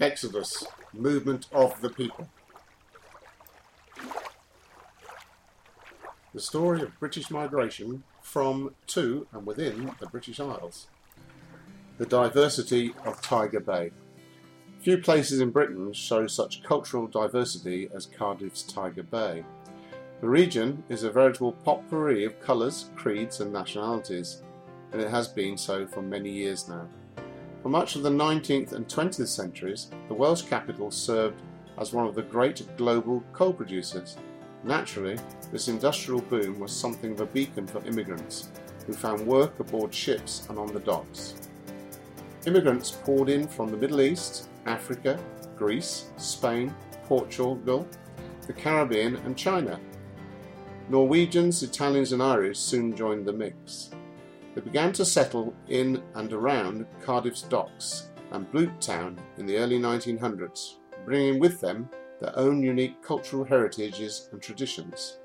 Exodus, movement of the people. The story of British migration from, to, and within the British Isles. The diversity of Tiger Bay. Few places in Britain show such cultural diversity as Cardiff's Tiger Bay. The region is a veritable potpourri of colours, creeds, and nationalities, and it has been so for many years now. For much of the 19th and 20th centuries, the Welsh capital served as one of the great global coal producers. Naturally, this industrial boom was something of a beacon for immigrants who found work aboard ships and on the docks. Immigrants poured in from the Middle East, Africa, Greece, Spain, Portugal, the Caribbean, and China. Norwegians, Italians, and Irish soon joined the mix. They began to settle in and around Cardiff's docks and Bute Town in the early 1900s, bringing with them their own unique cultural heritages and traditions.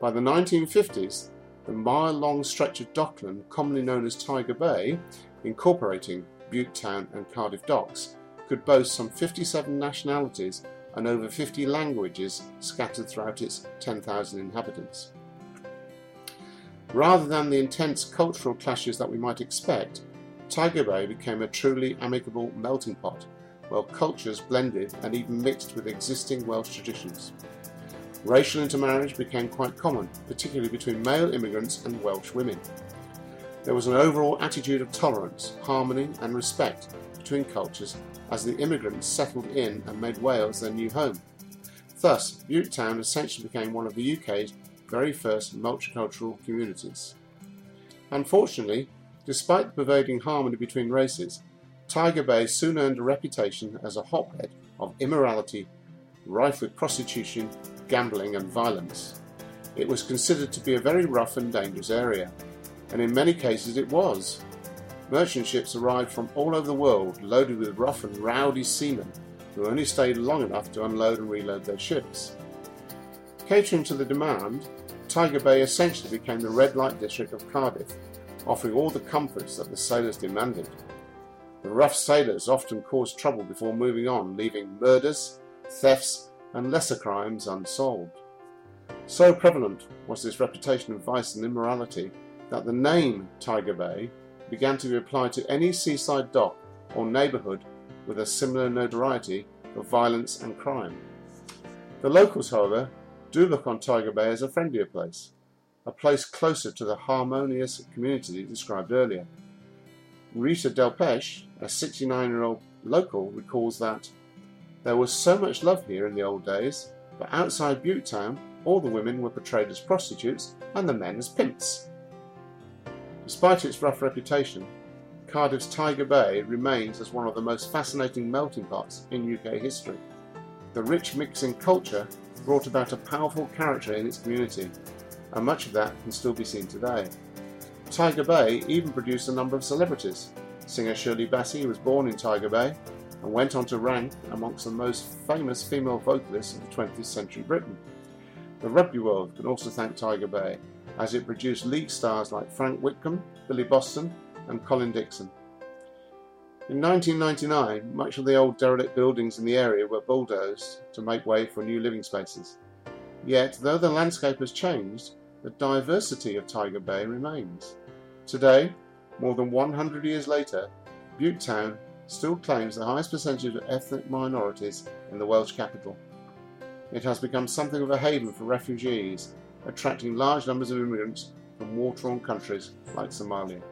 By the 1950s, the mile long stretch of dockland, commonly known as Tiger Bay, incorporating Bute Town and Cardiff Docks, could boast some 57 nationalities and over 50 languages scattered throughout its 10,000 inhabitants. Rather than the intense cultural clashes that we might expect, Tiger Bay became a truly amicable melting pot, where cultures blended and even mixed with existing Welsh traditions. Racial intermarriage became quite common, particularly between male immigrants and Welsh women. There was an overall attitude of tolerance, harmony, and respect between cultures as the immigrants settled in and made Wales their new home. Thus, Bute Town essentially became one of the UK's very first multicultural communities. Unfortunately, despite the pervading harmony between races, Tiger Bay soon earned a reputation as a hotbed of immorality, rife with prostitution, gambling, and violence. It was considered to be a very rough and dangerous area, and in many cases it was. Merchant ships arrived from all over the world loaded with rough and rowdy seamen who only stayed long enough to unload and reload their ships. Catering to the demand, Tiger Bay essentially became the red light district of Cardiff, offering all the comforts that the sailors demanded. The rough sailors often caused trouble before moving on, leaving murders, thefts, and lesser crimes unsolved. So prevalent was this reputation of vice and immorality that the name Tiger Bay began to be applied to any seaside dock or neighbourhood with a similar notoriety of violence and crime. The locals, however, do look on Tiger Bay as a friendlier place, a place closer to the harmonious community described earlier. Rita Delpeche, a 69 year old local, recalls that there was so much love here in the old days, but outside Bute Town, all the women were portrayed as prostitutes and the men as pimps. Despite its rough reputation, Cardiff's Tiger Bay remains as one of the most fascinating melting pots in UK history. The rich mixing culture brought about a powerful character in its community, and much of that can still be seen today. Tiger Bay even produced a number of celebrities. Singer Shirley Bassey was born in Tiger Bay and went on to rank amongst the most famous female vocalists of the 20th century Britain. The rugby world can also thank Tiger Bay, as it produced league stars like Frank Whitcombe, Billy Boston, and Colin Dixon. In 1999, much of the old derelict buildings in the area were bulldozed to make way for new living spaces. Yet, though the landscape has changed, the diversity of Tiger Bay remains. Today, more than 100 years later, Bute Town still claims the highest percentage of ethnic minorities in the Welsh capital. It has become something of a haven for refugees, attracting large numbers of immigrants from war torn countries like Somalia.